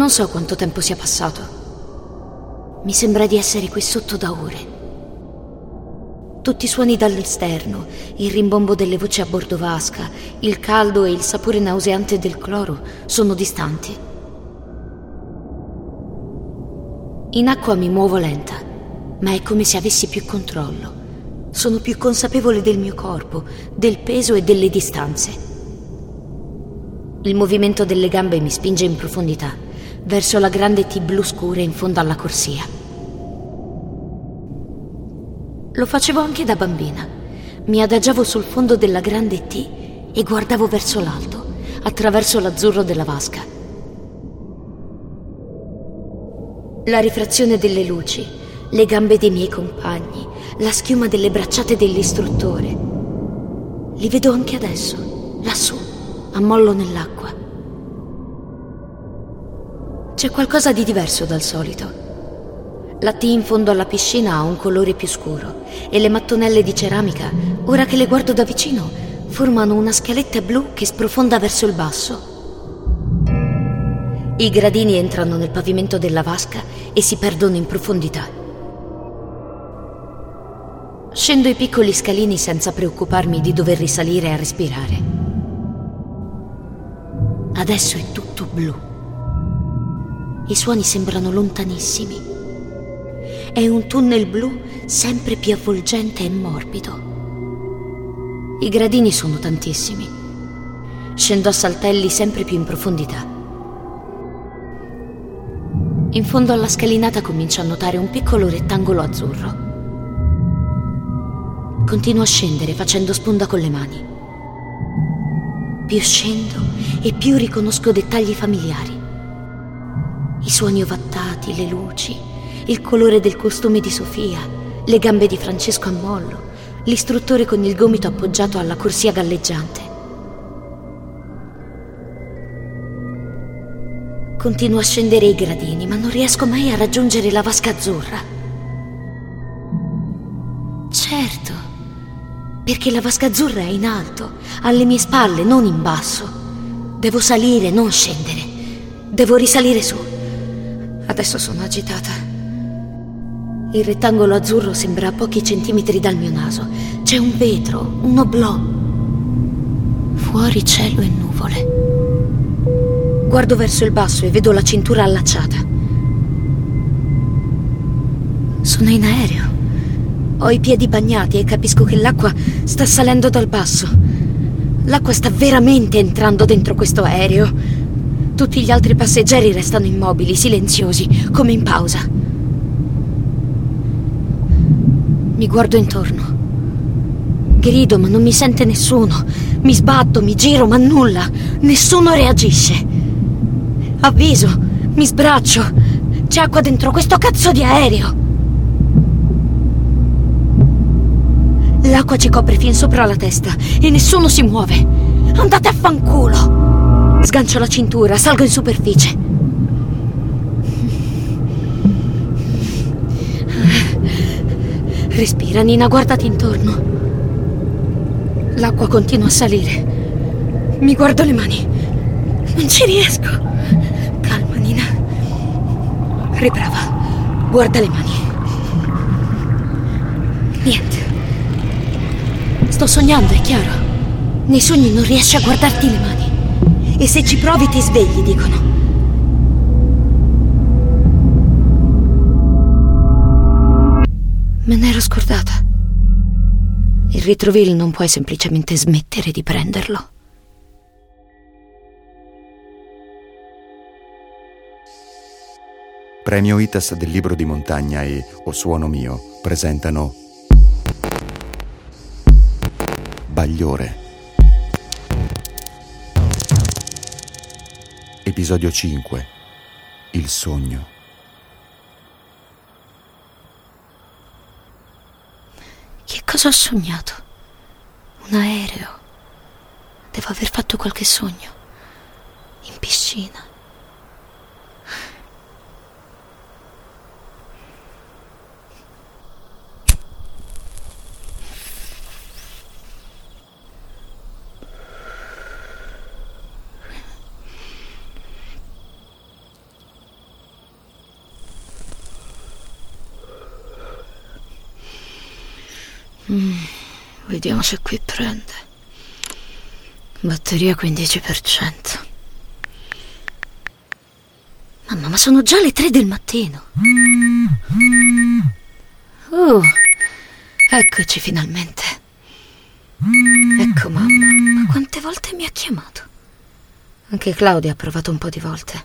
Non so quanto tempo sia passato. Mi sembra di essere qui sotto da ore. Tutti i suoni dall'esterno, il rimbombo delle voci a bordo vasca, il caldo e il sapore nauseante del cloro sono distanti. In acqua mi muovo lenta, ma è come se avessi più controllo. Sono più consapevole del mio corpo, del peso e delle distanze. Il movimento delle gambe mi spinge in profondità, verso la grande T blu scura in fondo alla corsia. Lo facevo anche da bambina. Mi adagiavo sul fondo della grande T e guardavo verso l'alto, attraverso l'azzurro della vasca. La rifrazione delle luci, le gambe dei miei compagni, la schiuma delle bracciate dell'istruttore. Li vedo anche adesso, lassù, a mollo nell'acqua. C'è qualcosa di diverso dal solito. La T in fondo alla piscina ha un colore più scuro e le mattonelle di ceramica, ora che le guardo da vicino, formano una scaletta blu che sprofonda verso il basso. I gradini entrano nel pavimento della vasca e si perdono in profondità. Scendo i piccoli scalini senza preoccuparmi di dover risalire a respirare. Adesso è tutto blu. I suoni sembrano lontanissimi è un tunnel blu sempre più avvolgente e morbido. I gradini sono tantissimi. Scendo a saltelli sempre più in profondità. In fondo alla scalinata comincio a notare un piccolo rettangolo azzurro. Continuo a scendere facendo sponda con le mani. Più scendo e più riconosco dettagli familiari. I suoni ovattati, le luci, il colore del costume di Sofia, le gambe di Francesco a mollo, l'istruttore con il gomito appoggiato alla corsia galleggiante. Continuo a scendere i gradini, ma non riesco mai a raggiungere la vasca azzurra. Certo, perché la vasca azzurra è in alto, alle mie spalle, non in basso. Devo salire, non scendere. Devo risalire su. Adesso sono agitata. Il rettangolo azzurro sembra a pochi centimetri dal mio naso. C'è un vetro, un oblò. Fuori cielo e nuvole. Guardo verso il basso e vedo la cintura allacciata. Sono in aereo. Ho i piedi bagnati e capisco che l'acqua sta salendo dal basso. L'acqua sta veramente entrando dentro questo aereo. Tutti gli altri passeggeri restano immobili, silenziosi, come in pausa. Mi guardo intorno. Grido, ma non mi sente nessuno. Mi sbatto, mi giro, ma nulla. Nessuno reagisce. Avviso, mi sbraccio. C'è acqua dentro questo cazzo di aereo. L'acqua ci copre fin sopra la testa e nessuno si muove. Andate a fanculo. Sgancio la cintura, salgo in superficie. Respira, Nina, guardati intorno. L'acqua continua a salire. Mi guardo le mani. Non ci riesco. Calma, Nina. Riprova. Guarda le mani. Niente. Sto sognando, è chiaro. Nei sogni non riesci a guardarti le mani. E se ci provi ti svegli, dicono. Me n'ero scordata. Il ritrovil non puoi semplicemente smettere di prenderlo. Premio ITAS del libro di montagna e O suono mio presentano Bagliore. Episodio 5 Il sogno. Cosa ho sognato? Un aereo. Devo aver fatto qualche sogno. In piscina. Vediamo se qui prende. Batteria 15%. Mamma, ma sono già le tre del mattino. Oh, eccoci finalmente. Ecco mamma, ma quante volte mi ha chiamato? Anche Claudia ha provato un po' di volte.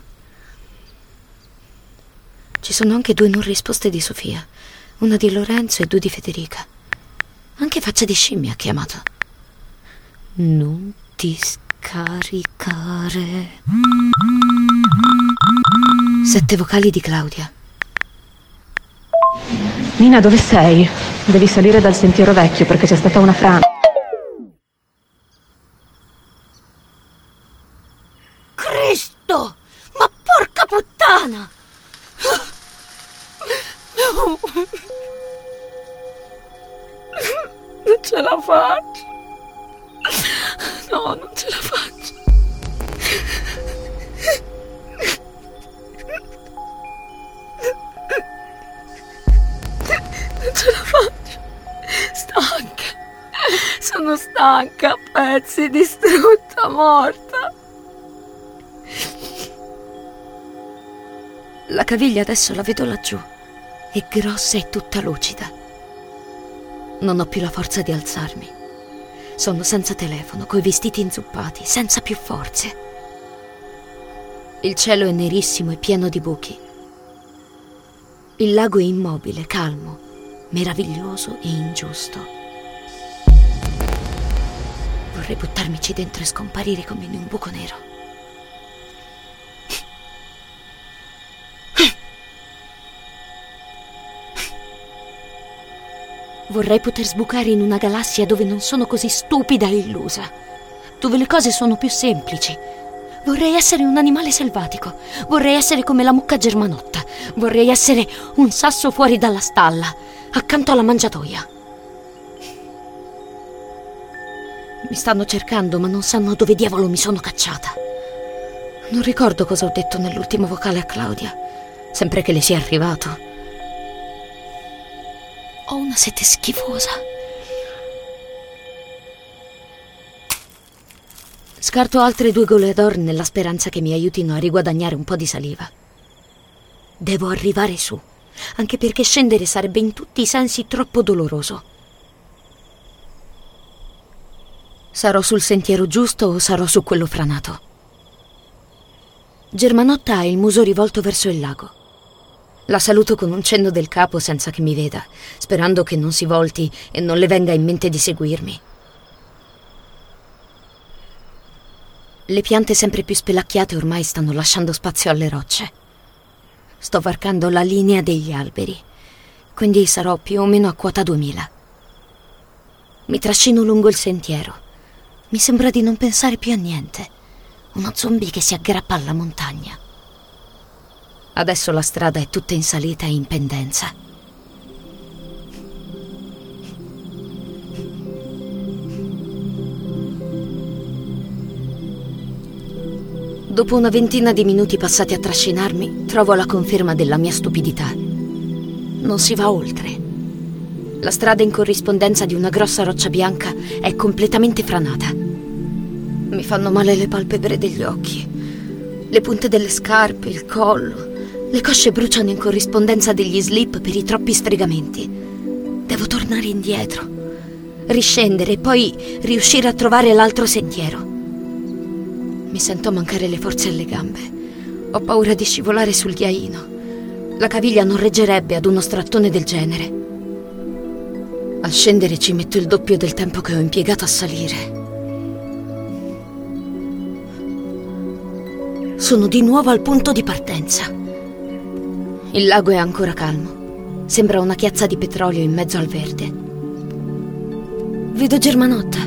Ci sono anche due non risposte di Sofia, una di Lorenzo e due di Federica. Anche faccia di scimmia ha chiamato. Non ti scaricare. Sette vocali di Claudia. Nina, dove sei? Devi salire dal sentiero vecchio perché c'è stata una frana. Sono stanca, a pezzi, distrutta, morta. La caviglia adesso la vedo laggiù. È grossa e tutta lucida. Non ho più la forza di alzarmi. Sono senza telefono, coi vestiti inzuppati, senza più forze. Il cielo è nerissimo e pieno di buchi. Il lago è immobile, calmo, meraviglioso e ingiusto. Vorrei buttarmici dentro e scomparire come in un buco nero. Vorrei poter sbucare in una galassia dove non sono così stupida e illusa, dove le cose sono più semplici. Vorrei essere un animale selvatico, vorrei essere come la mucca germanotta, vorrei essere un sasso fuori dalla stalla, accanto alla mangiatoia. Mi stanno cercando, ma non sanno dove diavolo mi sono cacciata. Non ricordo cosa ho detto nell'ultimo vocale a Claudia, sempre che le sia arrivato. Ho una sete schifosa. Scarto altre due gole d'or nella speranza che mi aiutino a riguadagnare un po' di saliva. Devo arrivare su, anche perché scendere sarebbe in tutti i sensi troppo doloroso. Sarò sul sentiero giusto o sarò su quello franato? Germanotta ha il muso rivolto verso il lago. La saluto con un cenno del capo senza che mi veda, sperando che non si volti e non le venga in mente di seguirmi. Le piante sempre più spelacchiate ormai stanno lasciando spazio alle rocce. Sto varcando la linea degli alberi, quindi sarò più o meno a quota 2000. Mi trascino lungo il sentiero. Mi sembra di non pensare più a niente. Uno zombie che si aggrappa alla montagna. Adesso la strada è tutta in salita e in pendenza. Dopo una ventina di minuti passati a trascinarmi, trovo la conferma della mia stupidità. Non si va oltre. La strada in corrispondenza di una grossa roccia bianca è completamente franata. Mi fanno male le palpebre degli occhi, le punte delle scarpe, il collo. Le cosce bruciano in corrispondenza degli slip per i troppi stregamenti. Devo tornare indietro, riscendere e poi riuscire a trovare l'altro sentiero. Mi sento mancare le forze alle gambe. Ho paura di scivolare sul ghiaino. La caviglia non reggerebbe ad uno strattone del genere. A scendere ci metto il doppio del tempo che ho impiegato a salire. Sono di nuovo al punto di partenza. Il lago è ancora calmo. Sembra una chiazza di petrolio in mezzo al verde. Vedo Germanotta.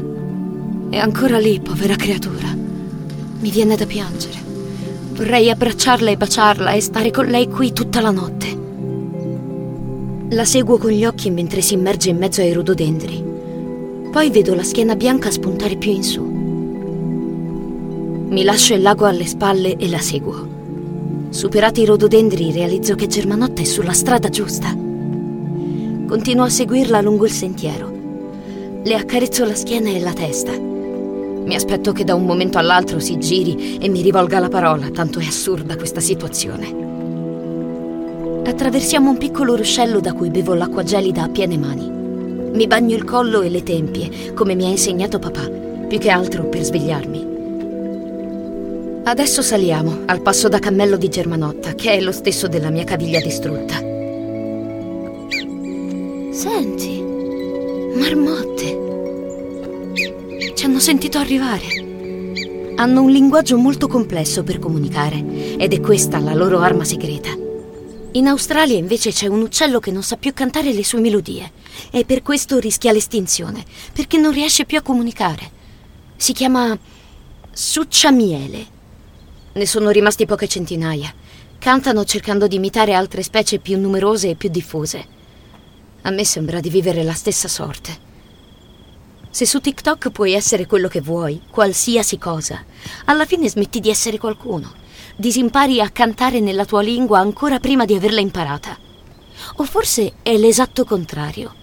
È ancora lì, povera creatura. Mi viene da piangere. Vorrei abbracciarla e baciarla e stare con lei qui tutta la notte. La seguo con gli occhi mentre si immerge in mezzo ai rododendri. Poi vedo la schiena bianca spuntare più in su. Mi lascio il lago alle spalle e la seguo. Superati i rododendri, realizzo che Germanotta è sulla strada giusta. Continuo a seguirla lungo il sentiero. Le accarezzo la schiena e la testa. Mi aspetto che da un momento all'altro si giri e mi rivolga la parola, tanto è assurda questa situazione. Attraversiamo un piccolo ruscello da cui bevo l'acqua gelida a piene mani. Mi bagno il collo e le tempie, come mi ha insegnato papà, più che altro per svegliarmi. Adesso saliamo al passo da cammello di Germanotta, che è lo stesso della mia caviglia distrutta. Senti, marmotte. Ci hanno sentito arrivare. Hanno un linguaggio molto complesso per comunicare ed è questa la loro arma segreta. In Australia invece c'è un uccello che non sa più cantare le sue melodie e per questo rischia l'estinzione, perché non riesce più a comunicare. Si chiama succiamiele. Ne sono rimasti poche centinaia. Cantano cercando di imitare altre specie più numerose e più diffuse. A me sembra di vivere la stessa sorte. Se su TikTok puoi essere quello che vuoi, qualsiasi cosa, alla fine smetti di essere qualcuno disimpari a cantare nella tua lingua ancora prima di averla imparata. O forse è l'esatto contrario.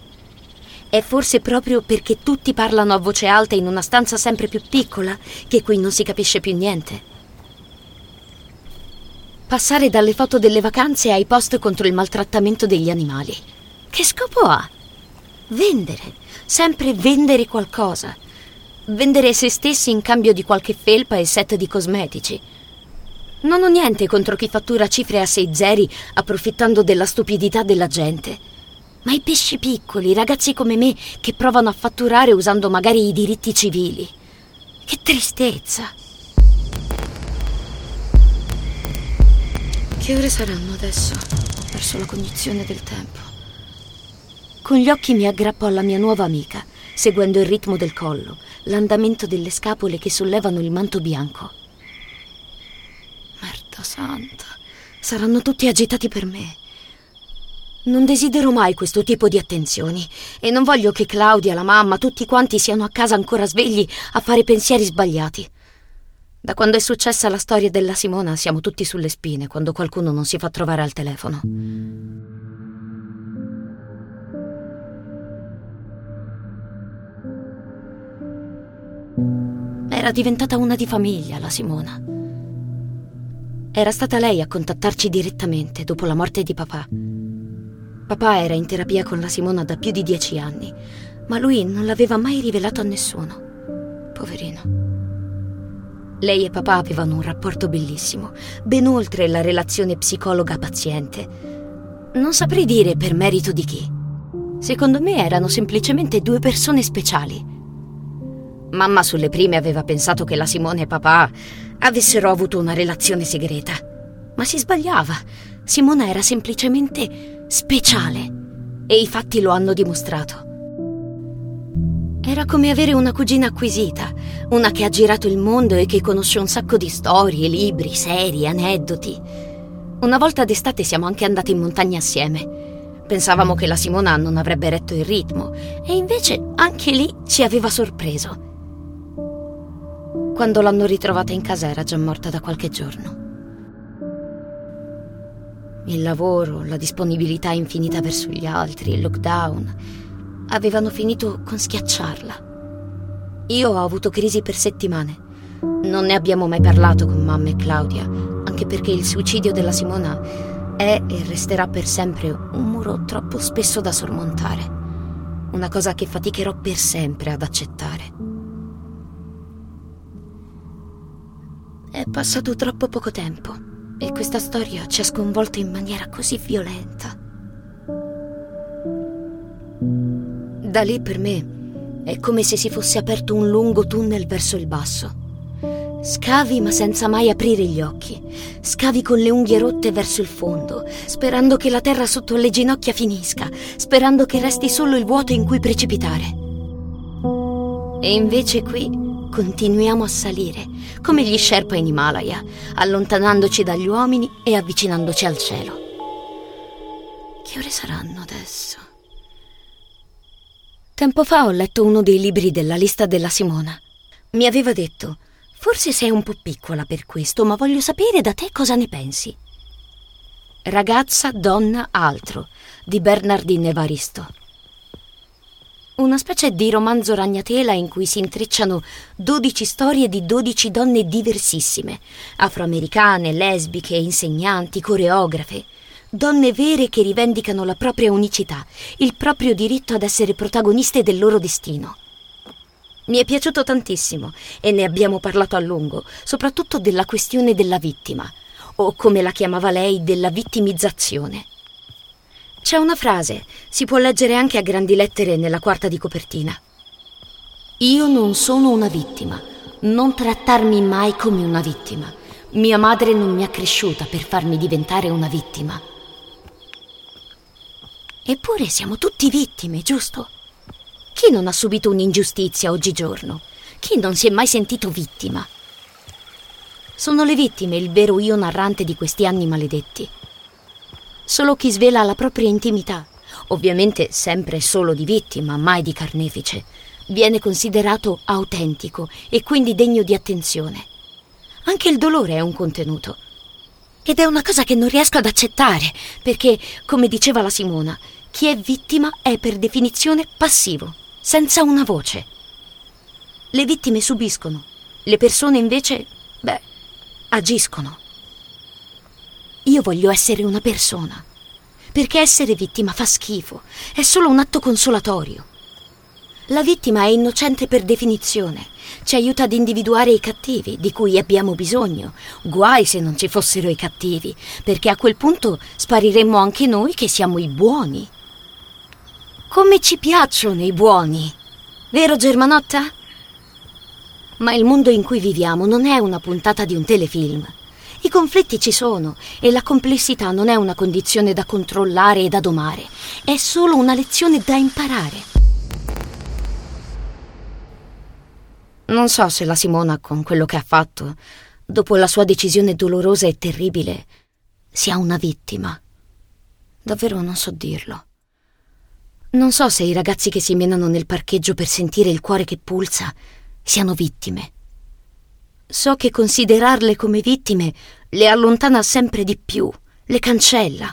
È forse proprio perché tutti parlano a voce alta in una stanza sempre più piccola che qui non si capisce più niente. Passare dalle foto delle vacanze ai post contro il maltrattamento degli animali. Che scopo ha? Vendere, sempre vendere qualcosa. Vendere se stessi in cambio di qualche felpa e set di cosmetici. Non ho niente contro chi fattura cifre a sei zeri approfittando della stupidità della gente. Ma i pesci piccoli, ragazzi come me, che provano a fatturare usando magari i diritti civili. Che tristezza! Che ore saranno adesso? Verso la cognizione del tempo. Con gli occhi mi aggrappo alla mia nuova amica, seguendo il ritmo del collo, l'andamento delle scapole che sollevano il manto bianco. Merda santa, saranno tutti agitati per me. Non desidero mai questo tipo di attenzioni e non voglio che Claudia, la mamma, tutti quanti siano a casa ancora svegli a fare pensieri sbagliati. Da quando è successa la storia della Simona siamo tutti sulle spine quando qualcuno non si fa trovare al telefono. Era diventata una di famiglia, la Simona. Era stata lei a contattarci direttamente dopo la morte di papà. Papà era in terapia con la Simona da più di dieci anni, ma lui non l'aveva mai rivelato a nessuno. Poverino. Lei e papà avevano un rapporto bellissimo, ben oltre la relazione psicologa-paziente. Non saprei dire per merito di chi. Secondo me erano semplicemente due persone speciali. Mamma sulle prime aveva pensato che la Simone e papà avessero avuto una relazione segreta. Ma si sbagliava. Simona era semplicemente speciale. E i fatti lo hanno dimostrato. Era come avere una cugina acquisita, una che ha girato il mondo e che conosce un sacco di storie, libri, serie, aneddoti. Una volta d'estate siamo anche andati in montagna assieme. Pensavamo che la Simona non avrebbe retto il ritmo e invece anche lì ci aveva sorpreso. Quando l'hanno ritrovata in casa era già morta da qualche giorno. Il lavoro, la disponibilità infinita verso gli altri, il lockdown avevano finito con schiacciarla. Io ho avuto crisi per settimane. Non ne abbiamo mai parlato con mamma e Claudia, anche perché il suicidio della Simona è e resterà per sempre un muro troppo spesso da sormontare. Una cosa che faticherò per sempre ad accettare. È passato troppo poco tempo e questa storia ci ha sconvolto in maniera così violenta. Da lì per me è come se si fosse aperto un lungo tunnel verso il basso. Scavi ma senza mai aprire gli occhi. Scavi con le unghie rotte verso il fondo, sperando che la terra sotto le ginocchia finisca, sperando che resti solo il vuoto in cui precipitare. E invece qui continuiamo a salire, come gli Sherpa in Himalaya, allontanandoci dagli uomini e avvicinandoci al cielo. Che ore saranno adesso? Tempo fa ho letto uno dei libri della lista della Simona. Mi aveva detto, forse sei un po' piccola per questo, ma voglio sapere da te cosa ne pensi. Ragazza, donna, altro, di Bernardine Evaristo. Una specie di romanzo ragnatela in cui si intrecciano 12 storie di 12 donne diversissime, afroamericane, lesbiche, insegnanti, coreografe, donne vere che rivendicano la propria unicità, il proprio diritto ad essere protagoniste del loro destino. Mi è piaciuto tantissimo e ne abbiamo parlato a lungo, soprattutto della questione della vittima, o come la chiamava lei, della vittimizzazione. C'è una frase, si può leggere anche a grandi lettere nella quarta di copertina. Io non sono una vittima, non trattarmi mai come una vittima. Mia madre non mi ha cresciuta per farmi diventare una vittima. Eppure siamo tutti vittime, giusto? Chi non ha subito un'ingiustizia oggigiorno? Chi non si è mai sentito vittima? Sono le vittime il vero io narrante di questi anni maledetti. Solo chi svela la propria intimità, ovviamente sempre solo di vittima, mai di carnefice, viene considerato autentico e quindi degno di attenzione. Anche il dolore è un contenuto. Ed è una cosa che non riesco ad accettare, perché, come diceva la Simona, chi è vittima è per definizione passivo senza una voce. Le vittime subiscono, le persone invece, beh, agiscono. Io voglio essere una persona, perché essere vittima fa schifo, è solo un atto consolatorio. La vittima è innocente per definizione, ci aiuta ad individuare i cattivi di cui abbiamo bisogno. Guai se non ci fossero i cattivi, perché a quel punto spariremmo anche noi che siamo i buoni. Come ci piacciono i buoni, vero Germanotta? Ma il mondo in cui viviamo non è una puntata di un telefilm. I conflitti ci sono e la complessità non è una condizione da controllare e da domare, è solo una lezione da imparare. Non so se la Simona, con quello che ha fatto, dopo la sua decisione dolorosa e terribile, sia una vittima. Davvero non so dirlo. Non so se i ragazzi che si menano nel parcheggio per sentire il cuore che pulsa siano vittime. So che considerarle come vittime le allontana sempre di più, le cancella,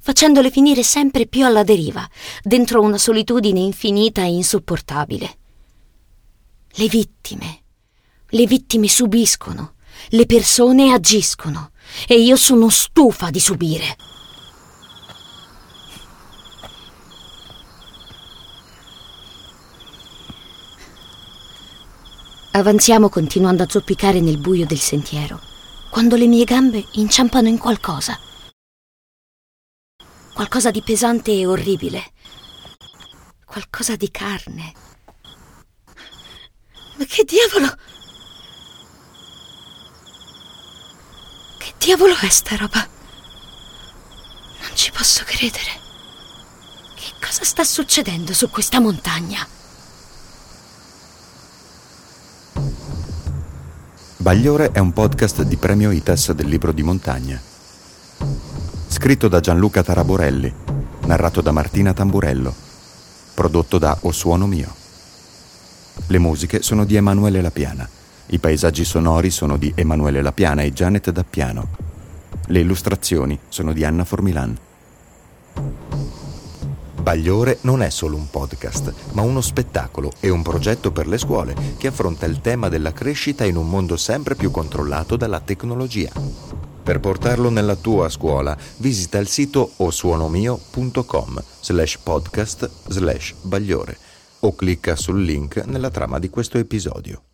facendole finire sempre più alla deriva, dentro una solitudine infinita e insopportabile. Le vittime, le vittime subiscono, le persone agiscono e io sono stufa di subire. Avanziamo continuando a zoppicare nel buio del sentiero, quando le mie gambe inciampano in qualcosa. Qualcosa di pesante e orribile. Qualcosa di carne. Ma che diavolo? Che diavolo è sta roba? Non ci posso credere. Che cosa sta succedendo su questa montagna? Bagliore è un podcast di premio ITAS del libro di montagna. Scritto da Gianluca Taraborelli, narrato da Martina Tamburello, prodotto da O Suono Mio. Le musiche sono di Emanuele Lapiana, i paesaggi sonori sono di Emanuele Lapiana e Janet Dappiano. Le illustrazioni sono di Anna Formilan. Bagliore non è solo un podcast, ma uno spettacolo e un progetto per le scuole che affronta il tema della crescita in un mondo sempre più controllato dalla tecnologia. Per portarlo nella tua scuola, visita il sito osuonomio.com slash podcast slash bagliore o clicca sul link nella trama di questo episodio.